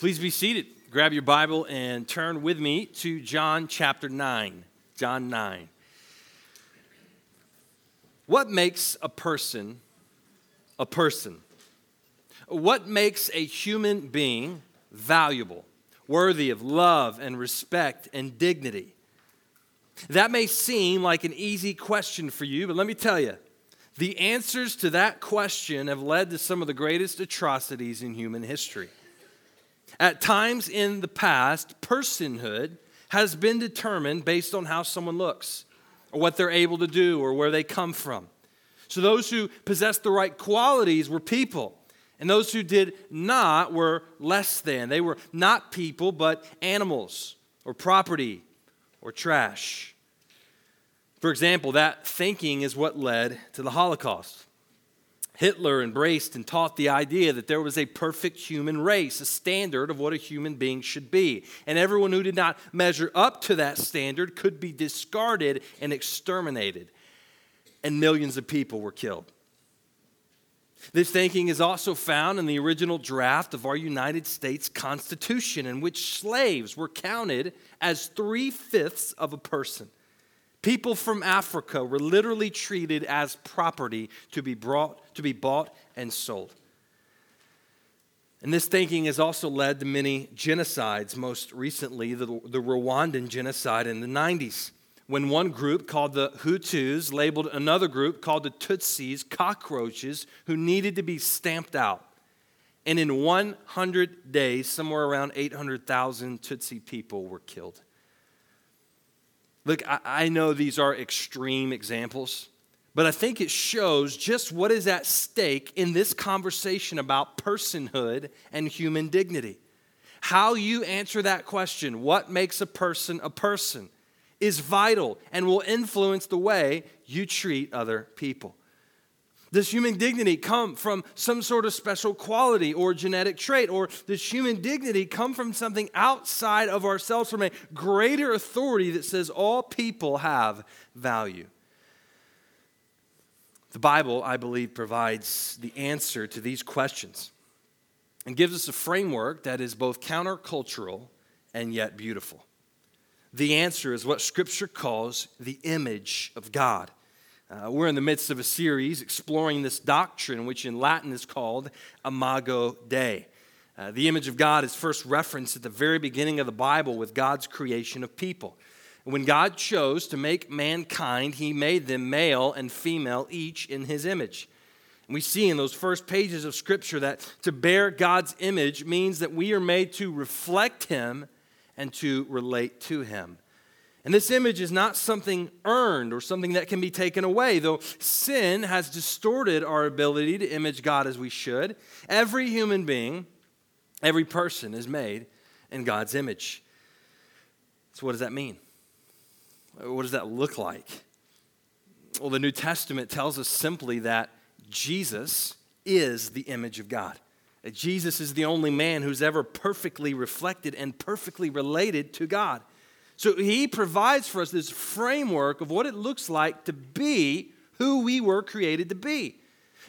Please be seated. Grab your Bible and turn with me to John chapter 9. John 9. What makes a person a person? What makes a human being valuable, worthy of love and respect and dignity? That may seem like an easy question for you, but let me tell you, the answers to that question have led to some of the greatest atrocities in human history. At times in the past, personhood has been determined based on how someone looks, or what they're able to do, or where they come from. So those who possessed the right qualities were people, and those who did not were less than. They were not people, but animals, or property, or trash. For example, that thinking is what led to the Holocaust. Hitler embraced and taught the idea that there was a perfect human race, a standard of what a human being should be. And everyone who did not measure up to that standard could be discarded and exterminated. And millions of people were killed. This thinking is also found in the original draft of our United States Constitution, in which slaves were counted as three fifths of a person. People from Africa were literally treated as property to be brought to be bought and sold. And this thinking has also led to many genocides, most recently, the, the Rwandan genocide in the 90s, when one group called the Hutus labeled another group called the Tutsis cockroaches who needed to be stamped out. And in 100 days, somewhere around 800,000 Tutsi people were killed. Look, I, I know these are extreme examples, but I think it shows just what is at stake in this conversation about personhood and human dignity. How you answer that question, what makes a person a person, is vital and will influence the way you treat other people. Does human dignity come from some sort of special quality or genetic trait? Or does human dignity come from something outside of ourselves, from a greater authority that says all people have value? The Bible, I believe, provides the answer to these questions and gives us a framework that is both countercultural and yet beautiful. The answer is what Scripture calls the image of God. Uh, we're in the midst of a series exploring this doctrine, which in Latin is called Imago Dei. Uh, the image of God is first referenced at the very beginning of the Bible with God's creation of people. When God chose to make mankind, he made them male and female, each in his image. And we see in those first pages of Scripture that to bear God's image means that we are made to reflect him and to relate to him. And this image is not something earned or something that can be taken away, though sin has distorted our ability to image God as we should. Every human being, every person is made in God's image. So, what does that mean? What does that look like? Well, the New Testament tells us simply that Jesus is the image of God. Jesus is the only man who's ever perfectly reflected and perfectly related to God. So he provides for us this framework of what it looks like to be who we were created to be.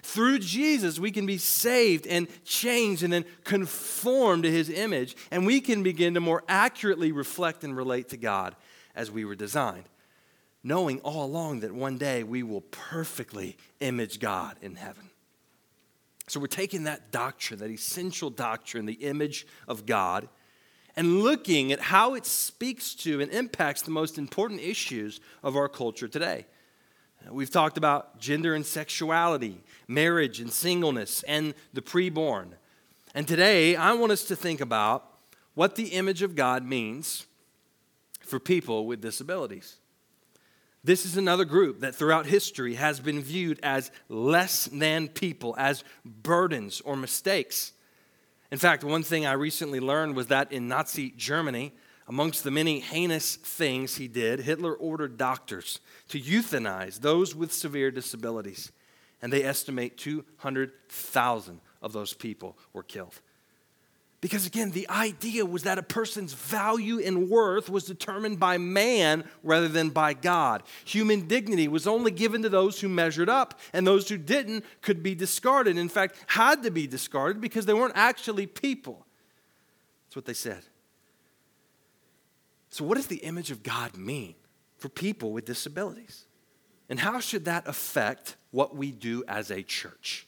Through Jesus, we can be saved and changed and then conformed to his image, and we can begin to more accurately reflect and relate to God as we were designed, knowing all along that one day we will perfectly image God in heaven. So we're taking that doctrine, that essential doctrine, the image of God and looking at how it speaks to and impacts the most important issues of our culture today. We've talked about gender and sexuality, marriage and singleness, and the preborn. And today, I want us to think about what the image of God means for people with disabilities. This is another group that throughout history has been viewed as less than people, as burdens or mistakes. In fact, one thing I recently learned was that in Nazi Germany, amongst the many heinous things he did, Hitler ordered doctors to euthanize those with severe disabilities. And they estimate 200,000 of those people were killed. Because again, the idea was that a person's value and worth was determined by man rather than by God. Human dignity was only given to those who measured up, and those who didn't could be discarded. In fact, had to be discarded because they weren't actually people. That's what they said. So, what does the image of God mean for people with disabilities? And how should that affect what we do as a church?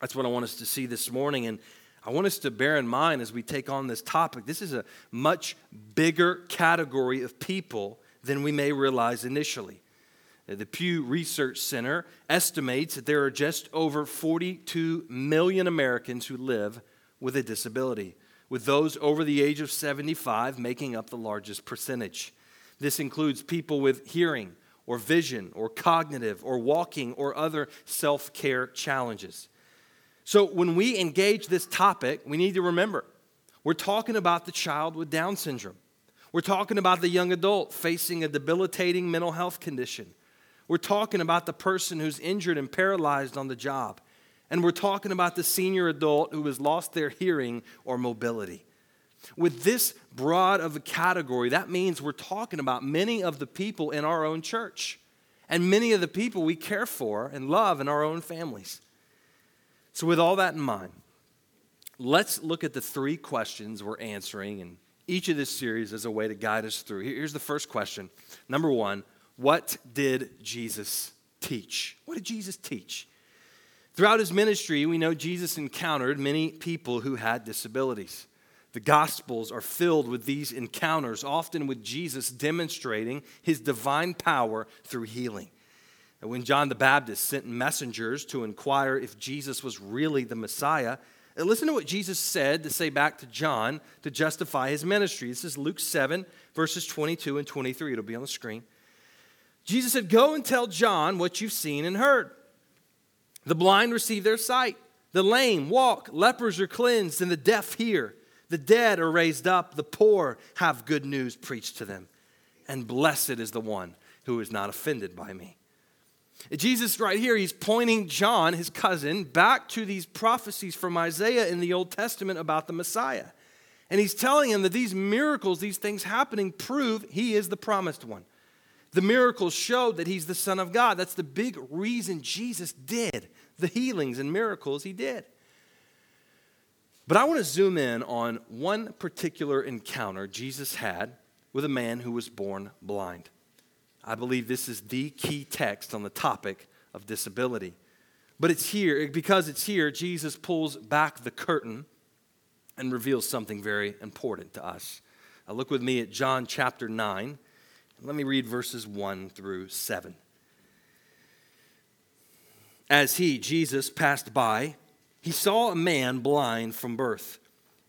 That's what I want us to see this morning. And I want us to bear in mind as we take on this topic, this is a much bigger category of people than we may realize initially. Uh, the Pew Research Center estimates that there are just over 42 million Americans who live with a disability, with those over the age of 75 making up the largest percentage. This includes people with hearing or vision or cognitive or walking or other self care challenges. So when we engage this topic, we need to remember we're talking about the child with Down syndrome. We're talking about the young adult facing a debilitating mental health condition. We're talking about the person who's injured and paralyzed on the job. And we're talking about the senior adult who has lost their hearing or mobility. With this broad of a category, that means we're talking about many of the people in our own church and many of the people we care for and love in our own families. So, with all that in mind, let's look at the three questions we're answering in each of this series as a way to guide us through. Here's the first question. Number one, what did Jesus teach? What did Jesus teach? Throughout his ministry, we know Jesus encountered many people who had disabilities. The Gospels are filled with these encounters, often with Jesus demonstrating his divine power through healing. And when John the Baptist sent messengers to inquire if Jesus was really the Messiah, uh, listen to what Jesus said to say back to John to justify his ministry. This is Luke 7, verses 22 and 23. It'll be on the screen. Jesus said, Go and tell John what you've seen and heard. The blind receive their sight, the lame walk, lepers are cleansed, and the deaf hear. The dead are raised up, the poor have good news preached to them. And blessed is the one who is not offended by me. Jesus, right here, he's pointing John, his cousin, back to these prophecies from Isaiah in the Old Testament about the Messiah. And he's telling him that these miracles, these things happening, prove he is the promised one. The miracles show that he's the Son of God. That's the big reason Jesus did the healings and miracles he did. But I want to zoom in on one particular encounter Jesus had with a man who was born blind. I believe this is the key text on the topic of disability. But it's here, because it's here, Jesus pulls back the curtain and reveals something very important to us. Now look with me at John chapter 9. Let me read verses 1 through 7. As he, Jesus, passed by, he saw a man blind from birth.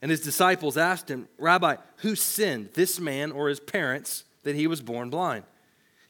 And his disciples asked him, Rabbi, who sinned, this man or his parents, that he was born blind?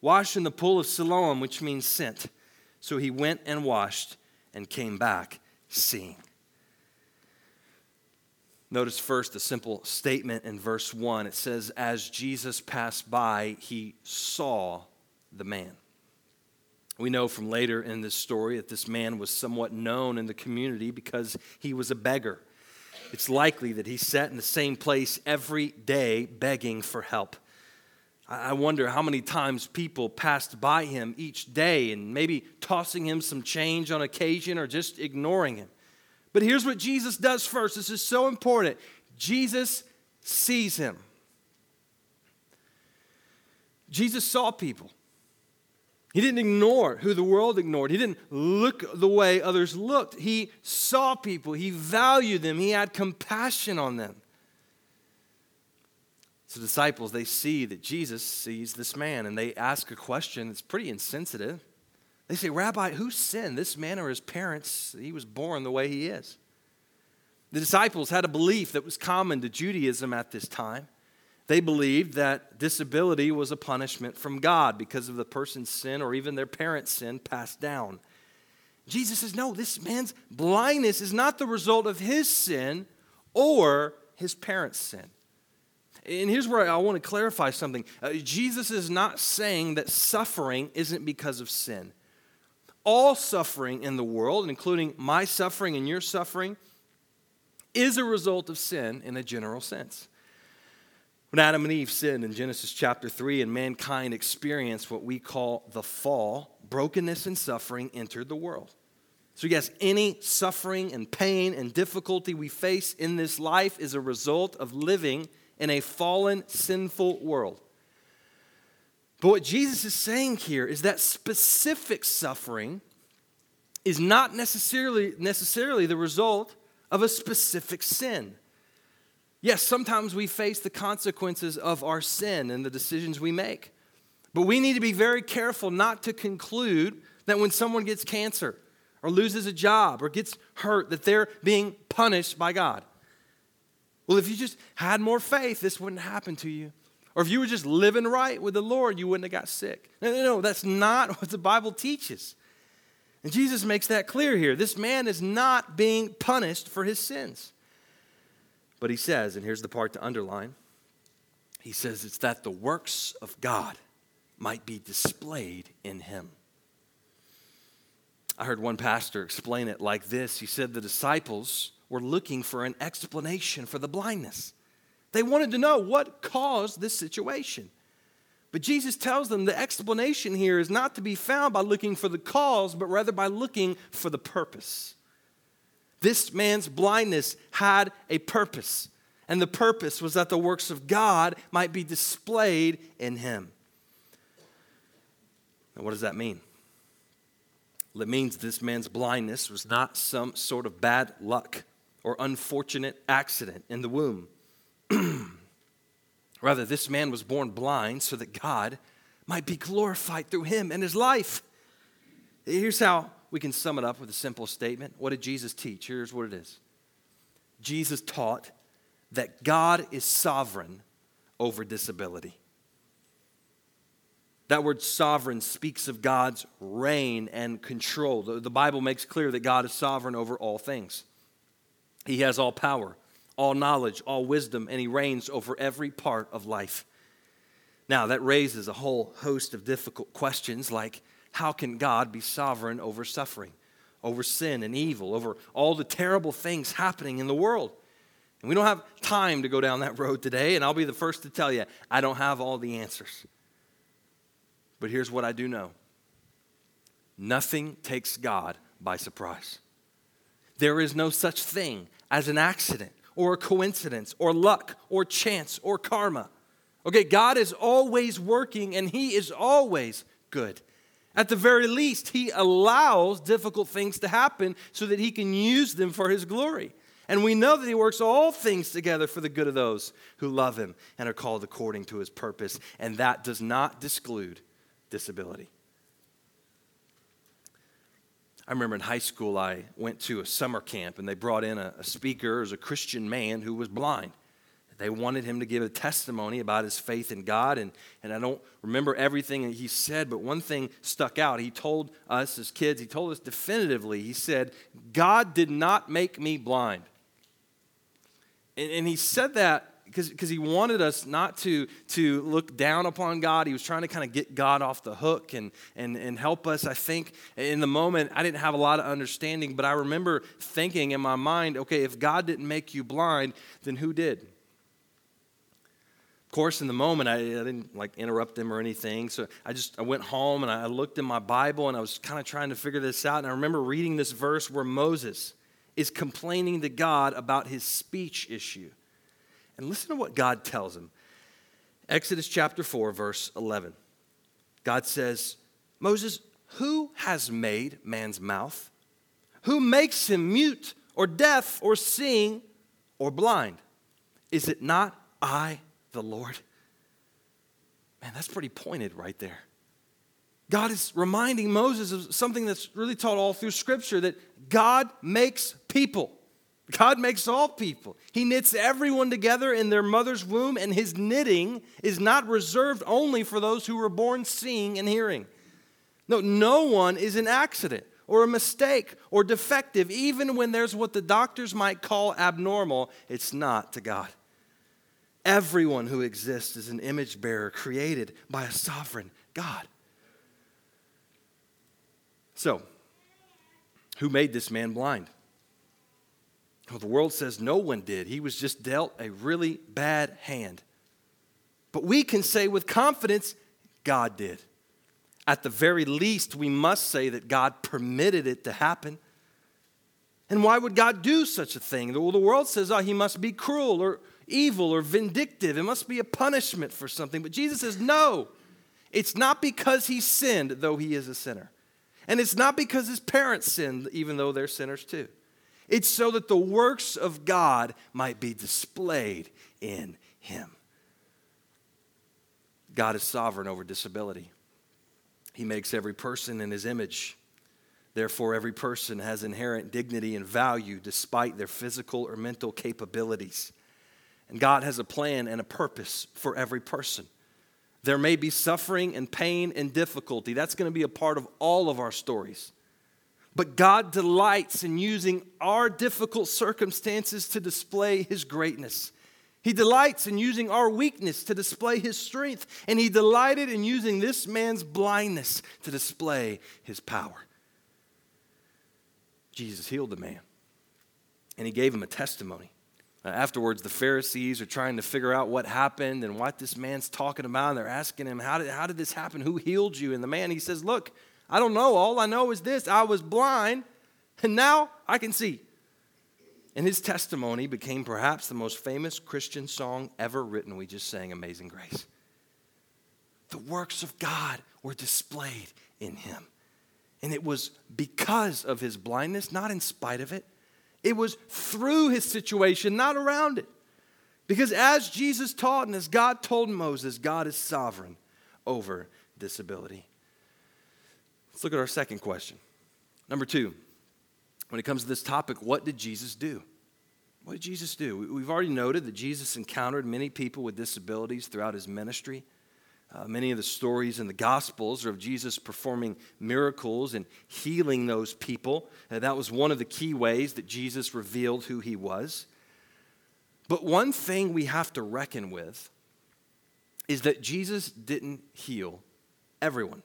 Wash in the pool of Siloam, which means sent. So he went and washed and came back seeing. Notice first the simple statement in verse 1. It says, As Jesus passed by, he saw the man. We know from later in this story that this man was somewhat known in the community because he was a beggar. It's likely that he sat in the same place every day begging for help. I wonder how many times people passed by him each day and maybe tossing him some change on occasion or just ignoring him. But here's what Jesus does first. This is so important. Jesus sees him. Jesus saw people. He didn't ignore who the world ignored. He didn't look the way others looked. He saw people. He valued them. He had compassion on them. So the disciples, they see that Jesus sees this man and they ask a question that's pretty insensitive. They say, Rabbi, who sinned, this man or his parents? He was born the way he is. The disciples had a belief that was common to Judaism at this time. They believed that disability was a punishment from God because of the person's sin or even their parents' sin passed down. Jesus says, No, this man's blindness is not the result of his sin or his parents' sin. And here's where I want to clarify something uh, Jesus is not saying that suffering isn't because of sin. All suffering in the world, including my suffering and your suffering, is a result of sin in a general sense. When Adam and Eve sinned in Genesis chapter 3 and mankind experienced what we call the fall, brokenness and suffering entered the world. So, yes, any suffering and pain and difficulty we face in this life is a result of living in a fallen, sinful world. But what Jesus is saying here is that specific suffering is not necessarily, necessarily the result of a specific sin. Yes, sometimes we face the consequences of our sin and the decisions we make. But we need to be very careful not to conclude that when someone gets cancer or loses a job or gets hurt, that they're being punished by God. Well, if you just had more faith, this wouldn't happen to you. Or if you were just living right with the Lord, you wouldn't have got sick. No, no, no, that's not what the Bible teaches. And Jesus makes that clear here. This man is not being punished for his sins. But he says, and here's the part to underline he says, it's that the works of God might be displayed in him. I heard one pastor explain it like this. He said the disciples were looking for an explanation for the blindness. They wanted to know what caused this situation. But Jesus tells them the explanation here is not to be found by looking for the cause, but rather by looking for the purpose. This man's blindness had a purpose, and the purpose was that the works of God might be displayed in him. Now, what does that mean? Well, it means this man's blindness was not some sort of bad luck or unfortunate accident in the womb. Rather, this man was born blind so that God might be glorified through him and his life. Here's how we can sum it up with a simple statement. What did Jesus teach? Here's what it is Jesus taught that God is sovereign over disability. That word sovereign speaks of God's reign and control. The, Bible makes clear that God is sovereign over all things. He has all power, all knowledge, all wisdom, and He reigns over every part of life. Now, that raises a whole host of difficult questions like how can God be sovereign over suffering, over sin and evil, over all the terrible things happening in the world? And we don't have time to go down that road today, and I'll be the first to tell you I don't have all the answers. But here's what I do know nothing takes God by surprise. There is no such thing as an accident or a coincidence or luck or chance or karma. Okay, God is always working and He is always good. At the very least, He allows difficult things to happen so that He can use them for His glory. And we know that He works all things together for the good of those who love Him and are called according to His purpose. And that does not disclude disability. I remember in high school, I went to a summer camp and they brought in a, a speaker as a Christian man who was blind. They wanted him to give a testimony about his faith in God, and, and I don't remember everything he said, but one thing stuck out. He told us as kids, he told us definitively, he said, God did not make me blind. And, and he said that because he wanted us not to, to look down upon God. He was trying to kind of get God off the hook and, and, and help us. I think in the moment, I didn't have a lot of understanding, but I remember thinking in my mind, okay, if God didn't make you blind, then who did? Of course, in the moment, I, I didn't like interrupt them or anything. So I just I went home and I looked in my Bible and I was kind of trying to figure this out. And I remember reading this verse where Moses is complaining to God about his speech issue. And listen to what God tells him. Exodus chapter 4, verse 11. God says, Moses, who has made man's mouth? Who makes him mute or deaf or seeing or blind? Is it not I, the Lord? Man, that's pretty pointed right there. God is reminding Moses of something that's really taught all through Scripture that God makes people. God makes all people. He knits everyone together in their mother's womb, and his knitting is not reserved only for those who were born seeing and hearing. No, no one is an accident or a mistake or defective, even when there's what the doctors might call abnormal. It's not to God. Everyone who exists is an image bearer created by a sovereign God. So, who made this man blind? Well, the world says no one did. He was just dealt a really bad hand. But we can say with confidence, God did. At the very least, we must say that God permitted it to happen. And why would God do such a thing? Well, the world says, oh, he must be cruel or evil or vindictive. It must be a punishment for something. But Jesus says, no, it's not because he sinned, though he is a sinner. And it's not because his parents sinned, even though they're sinners too. It's so that the works of God might be displayed in him. God is sovereign over disability. He makes every person in his image. Therefore, every person has inherent dignity and value despite their physical or mental capabilities. And God has a plan and a purpose for every person. There may be suffering and pain and difficulty. That's going to be a part of all of our stories. But God delights in using our difficult circumstances to display His greatness. He delights in using our weakness to display His strength. And He delighted in using this man's blindness to display His power. Jesus healed the man, and He gave him a testimony. Afterwards, the Pharisees are trying to figure out what happened and what this man's talking about. And they're asking him, how did, how did this happen? Who healed you? And the man, he says, Look, I don't know. All I know is this I was blind, and now I can see. And his testimony became perhaps the most famous Christian song ever written. We just sang Amazing Grace. The works of God were displayed in him. And it was because of his blindness, not in spite of it. It was through his situation, not around it. Because as Jesus taught and as God told Moses, God is sovereign over disability. Let's look at our second question. Number two, when it comes to this topic, what did Jesus do? What did Jesus do? We've already noted that Jesus encountered many people with disabilities throughout his ministry. Uh, many of the stories in the Gospels are of Jesus performing miracles and healing those people. Uh, that was one of the key ways that Jesus revealed who he was. But one thing we have to reckon with is that Jesus didn't heal everyone.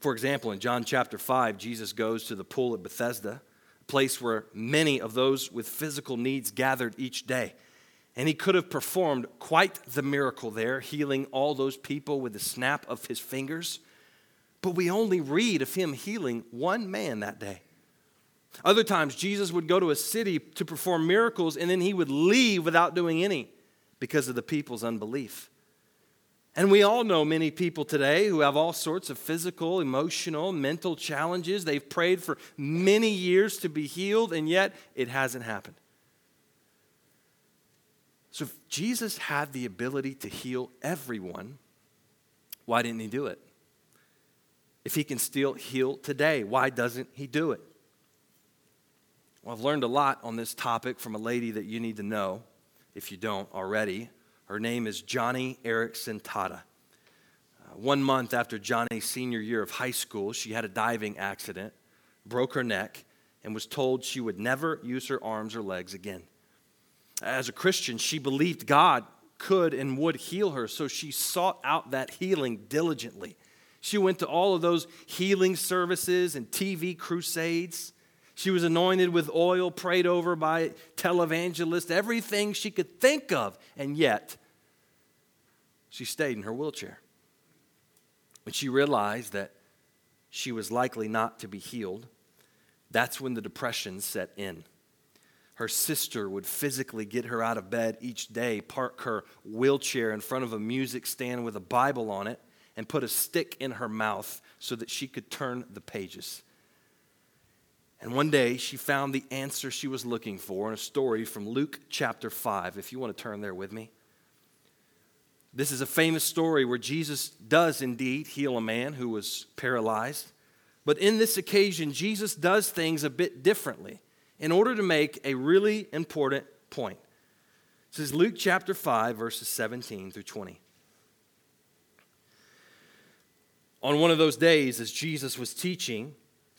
For example, in John chapter 5, Jesus goes to the pool at Bethesda, a place where many of those with physical needs gathered each day. And he could have performed quite the miracle there, healing all those people with the snap of his fingers. But we only read of him healing one man that day. Other times, Jesus would go to a city to perform miracles and then he would leave without doing any because of the people's unbelief. And we all know many people today who have all sorts of physical, emotional, mental challenges. They've prayed for many years to be healed, and yet it hasn't happened. So if Jesus had the ability to heal everyone, why didn't he do it? If he can still heal today, why doesn't he do it? Well, I've learned a lot on this topic from a lady that you need to know if you don't already. Her name is Joni Eareckson Tada. Uh, one month after Joni's senior year of high school, she had a diving accident, broke her neck, and was told she would never use her arms or legs again. As a Christian, she believed God could and would heal her, so she sought out that healing diligently. She went to all of those healing services and TV crusades. She was anointed with oil, prayed over by televangelists, everything she could think of, and yet she stayed in her wheelchair. When she realized that she was likely not to be healed, that's when the depression set in her sister would physically get her out of bed each day, park her wheelchair in front of a music stand with a Bible on it, and put a stick in her mouth so that she could turn the pages. And one day she found the answer she was looking for in a story from Luke chapter 5, if you want to turn there with me. This is a famous story where Jesus does indeed heal a man who was paralyzed. But in this occasion, Jesus does things a bit differently in order to make a really important point. This is Luke chapter 5, verses 17 through 20. On one of those days, as Jesus was teaching,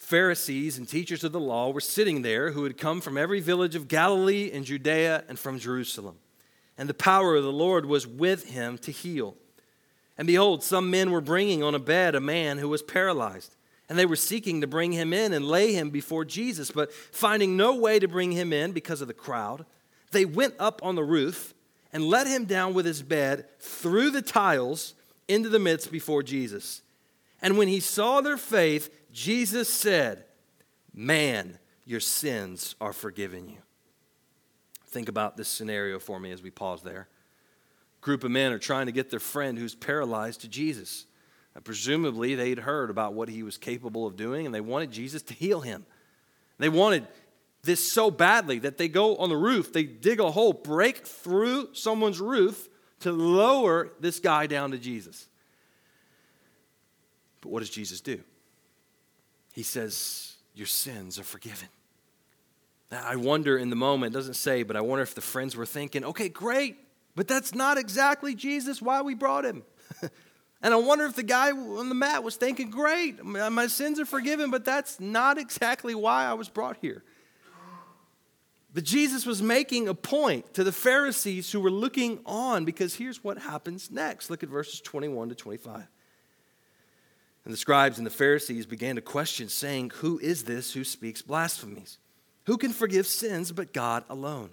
Pharisees and teachers of the law were sitting there who had come from every village of Galilee and Judea and from Jerusalem. and the power of the Lord was with him to heal. And behold, some men were bringing on a bed a man who was paralyzed. And they were seeking to bring him in and lay him before Jesus. But finding no way to bring him in because of the crowd, they went up on the roof and let him down with his bed through the tiles into the midst before Jesus. And when he saw their faith, Jesus said, Man, your sins are forgiven you. Think about this scenario for me as we pause there. A group of men are trying to get their friend who's paralyzed to Jesus. And presumably, they'd heard about what he was capable of doing, and they wanted Jesus to heal him. They wanted this so badly that they go on the roof, they dig a hole, break through someone's roof to lower this guy down to Jesus. But what does Jesus do? He says, Your sins are forgiven. Now, I wonder in the moment, doesn't say, but I wonder if the friends were thinking, okay, great, but that's not exactly Jesus, why we brought him. and I wonder if the guy on the mat was thinking, great, my sins are forgiven, but that's not exactly why I was brought here. But Jesus was making a point to the Pharisees who were looking on because here's what happens next. Look at verses 21 to 25. And the scribes and the Pharisees began to question, saying, Who is this who speaks blasphemies? Who can forgive sins but God alone?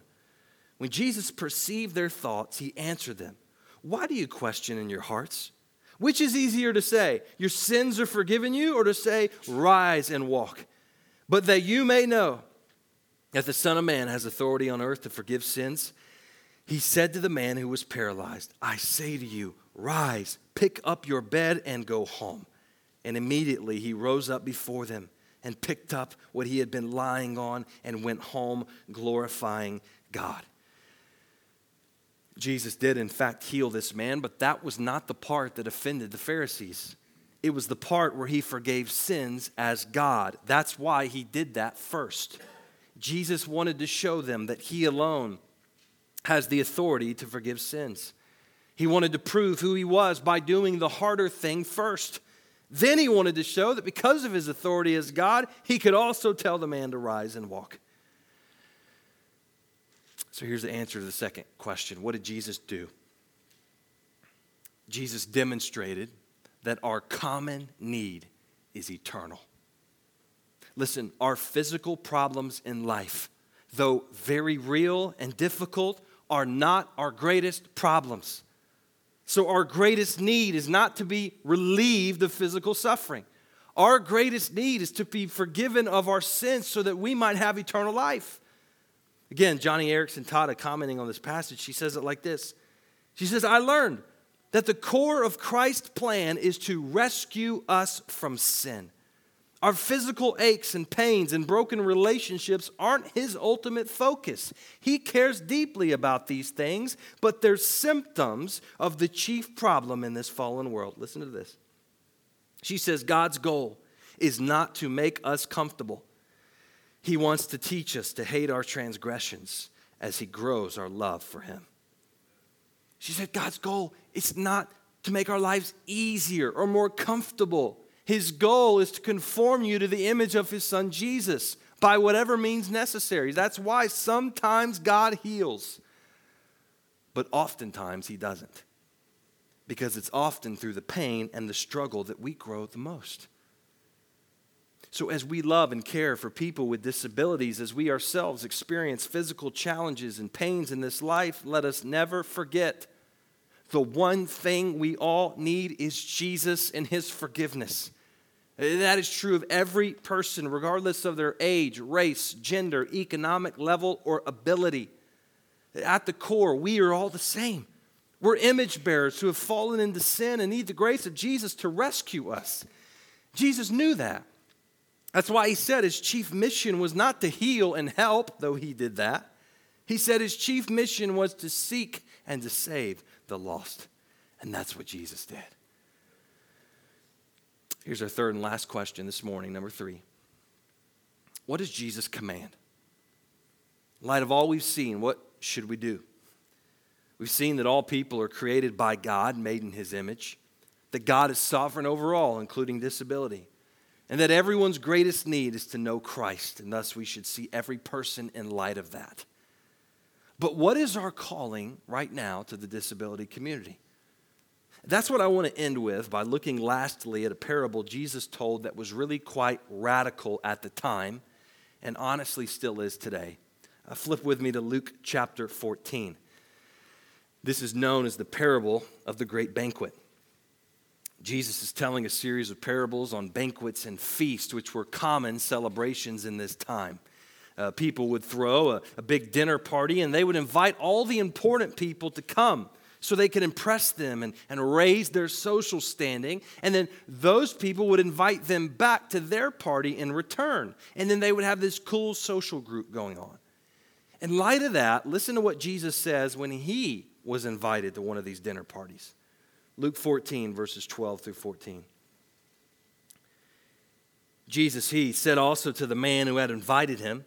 When Jesus perceived their thoughts, he answered them, Why do you question in your hearts? Which is easier to say, Your sins are forgiven you, or to say, Rise and walk? But that you may know that the Son of Man has authority on earth to forgive sins, he said to the man who was paralyzed, I say to you, Rise, pick up your bed, and go home. And immediately he rose up before them and picked up what he had been lying on and went home glorifying God. Jesus did, in fact, heal this man, but that was not the part that offended the Pharisees. It was the part where he forgave sins as God. That's why he did that first. Jesus wanted to show them that he alone has the authority to forgive sins. He wanted to prove who he was by doing the harder thing first. Then he wanted to show that because of his authority as God, he could also tell the man to rise and walk. So here's the answer to the second question What did Jesus do? Jesus demonstrated that our common need is eternal. Listen, our physical problems in life, though very real and difficult, are not our greatest problems. So, our greatest need is not to be relieved of physical suffering. Our greatest need is to be forgiven of our sins so that we might have eternal life. Again, Joni Eareckson Tada commenting on this passage, she says it like this She says, I learned that the core of Christ's plan is to rescue us from sin. Our physical aches and pains and broken relationships aren't his ultimate focus. He cares deeply about these things, but they're symptoms of the chief problem in this fallen world. Listen to this. She says God's goal is not to make us comfortable. He wants to teach us to hate our transgressions as he grows our love for him. She said God's goal is not to make our lives easier or more comfortable. His goal is to conform you to the image of his son Jesus by whatever means necessary. That's why sometimes God heals, but oftentimes he doesn't. Because it's often through the pain and the struggle that we grow the most. So, as we love and care for people with disabilities, as we ourselves experience physical challenges and pains in this life, let us never forget the one thing we all need is Jesus and his forgiveness. That is true of every person, regardless of their age, race, gender, economic level, or ability. At the core, we are all the same. We're image bearers who have fallen into sin and need the grace of Jesus to rescue us. Jesus knew that. That's why he said his chief mission was not to heal and help, though he did that. He said his chief mission was to seek and to save the lost. And that's what Jesus did. Here's our third and last question this morning, number three. What does Jesus command? In light of all we've seen, what should we do? We've seen that all people are created by God, made in his image, that God is sovereign over all, including disability, and that everyone's greatest need is to know Christ, and thus we should see every person in light of that. But what is our calling right now to the disability community? That's what I want to end with by looking lastly at a parable Jesus told that was really quite radical at the time and honestly still is today. Uh, flip with me to Luke chapter 14. This is known as the parable of the great banquet. Jesus is telling a series of parables on banquets and feasts, which were common celebrations in this time. Uh, people would throw a, a big dinner party and they would invite all the important people to come so they could impress them and, and raise their social standing. And then those people would invite them back to their party in return. And then they would have this cool social group going on. In light of that, listen to what Jesus says when he was invited to one of these dinner parties. Luke 14, verses 12 through 14. Jesus, he said also to the man who had invited him,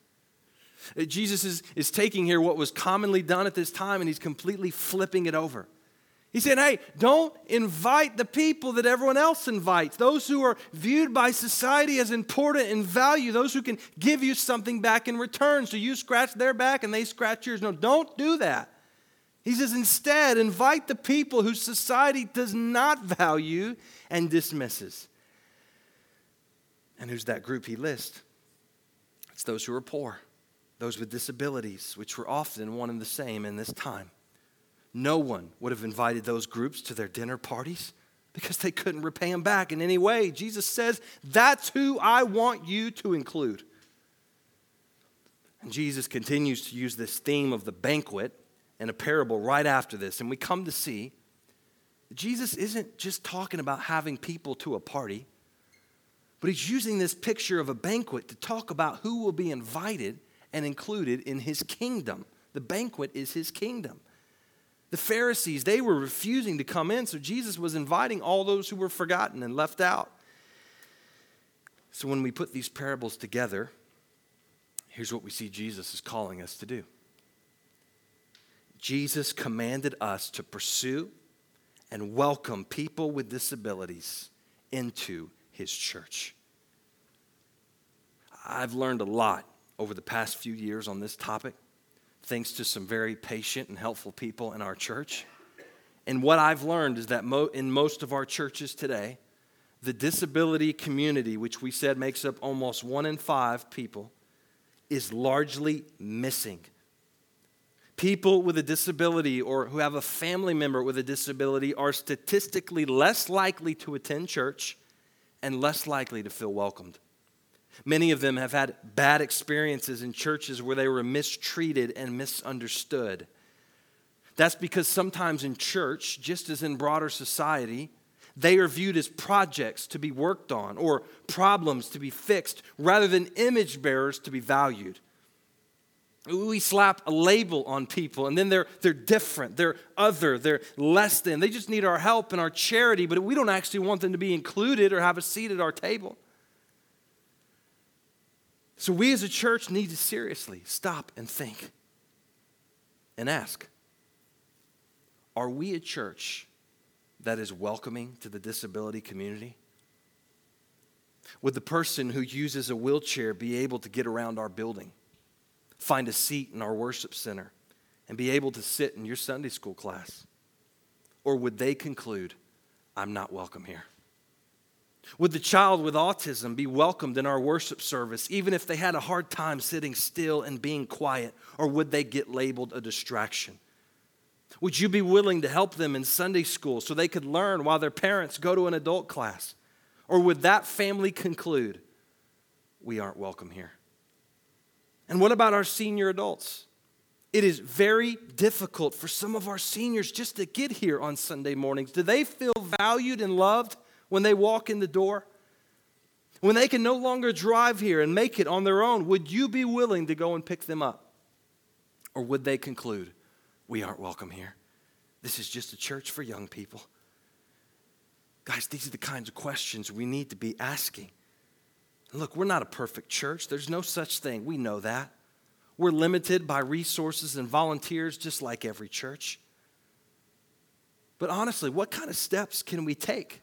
Uh, Jesus is, is taking here what was commonly done at this time and he's completely flipping it over. He said, Hey, don't invite the people that everyone else invites, those who are viewed by society as important and value, those who can give you something back in return. So you scratch their back and they scratch yours. No, don't do that. He says, instead, invite the people whose society does not value and dismisses. And who's that group he lists? It's those who are poor, those with disabilities, which were often one and the same in this time. No one would have invited those groups to their dinner parties because they couldn't repay them back in any way. Jesus says, That's who I want you to include. And Jesus continues to use this theme of the banquet in a parable right after this. And we come to see Jesus isn't just talking about having people to a party, but he's using this picture of a banquet to talk about who will be invited and included in his kingdom. The banquet is his kingdom. The Pharisees, they were refusing to come in, so Jesus was inviting all those who were forgotten and left out. So when we put these parables together, here's what we see Jesus is calling us to do. Jesus commanded us to pursue and welcome people with disabilities into his church. I've learned a lot over the past few years on this topic thanks to some very patient and helpful people in our church. And what I've learned is that mo- in most of our churches today, the disability community, which we said makes up almost one in five people, is largely missing. People with a disability or who have a family member with a disability are statistically less likely to attend church and less likely to feel welcomed. Many of them have had bad experiences in churches where they were mistreated and misunderstood. That's because sometimes in church, just as in broader society, they are viewed as projects to be worked on or problems to be fixed rather than image bearers to be valued. We slap a label on people and then they're, they're different, they're other, they're less than. They just need our help and our charity, but we don't actually want them to be included or have a seat at our table. So we as a church need to seriously stop and think and ask Are we a church that is welcoming to the disability community? Would the person who uses a wheelchair be able to get around our building, find a seat in our worship center, and be able to sit in your Sunday school class? Or would they conclude, I'm not welcome here? Would the child with autism be welcomed in our worship service, even if they had a hard time sitting still and being quiet, or would they get labeled a distraction? Would you be willing to help them in Sunday school so they could learn while their parents go to an adult class? Or would that family conclude, we aren't welcome here? And what about our senior adults? It is very difficult for some of our seniors just to get here on Sunday mornings. Do they feel valued and loved? When they walk in the door? When they can no longer drive here and make it on their own, would you be willing to go and pick them up? Or would they conclude, we aren't welcome here? this is just a church for young people? Guys, these are the kinds of questions we need to be asking. Look, we're not a perfect church. There's no such thing. We know that. We're limited by resources and volunteers, just like every church. But honestly, what kind of steps can we take?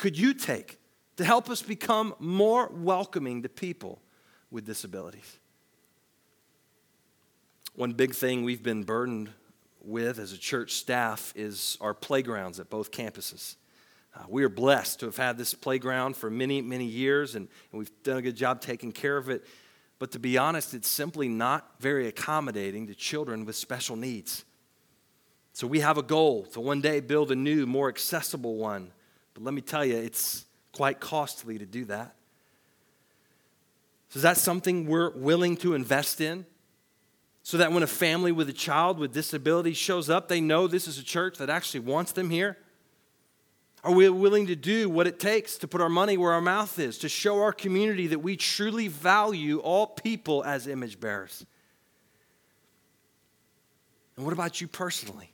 Could you take to help us become more welcoming to people with disabilities? One big thing we've been burdened with as a church staff is our playgrounds at both campuses. Uh, we are blessed to have had this playground for many, many years, and, and we've done a good job taking care of it. But to be honest, it's simply not very accommodating to children with special needs. So we have a goal to one day build a new, more accessible one. But let me tell you, it's quite costly to do that. So is that something we're willing to invest in? So that when a family with a child with disability shows up, they know this is a church that actually wants them here? Are we willing to do what it takes to put our money where our mouth is, to show our community that we truly value all people as image bearers? And what about you personally?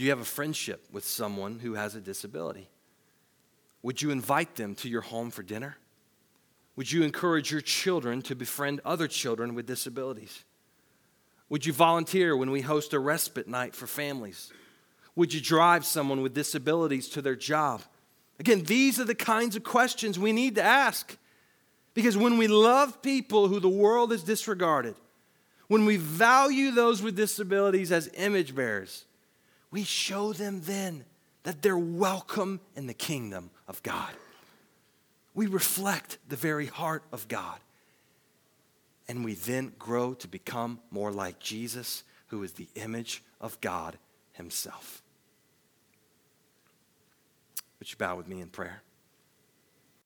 Do you have a friendship with someone who has a disability? Would you invite them to your home for dinner? Would you encourage your children to befriend other children with disabilities? Would you volunteer when we host a respite night for families? Would you drive someone with disabilities to their job? Again, these are the kinds of questions we need to ask. Because when we love people who the world has disregarded, when we value those with disabilities as image bearers, we show them then that they're welcome in the kingdom of God. We reflect the very heart of God. And we then grow to become more like Jesus, who is the image of God Himself. Would you bow with me in prayer?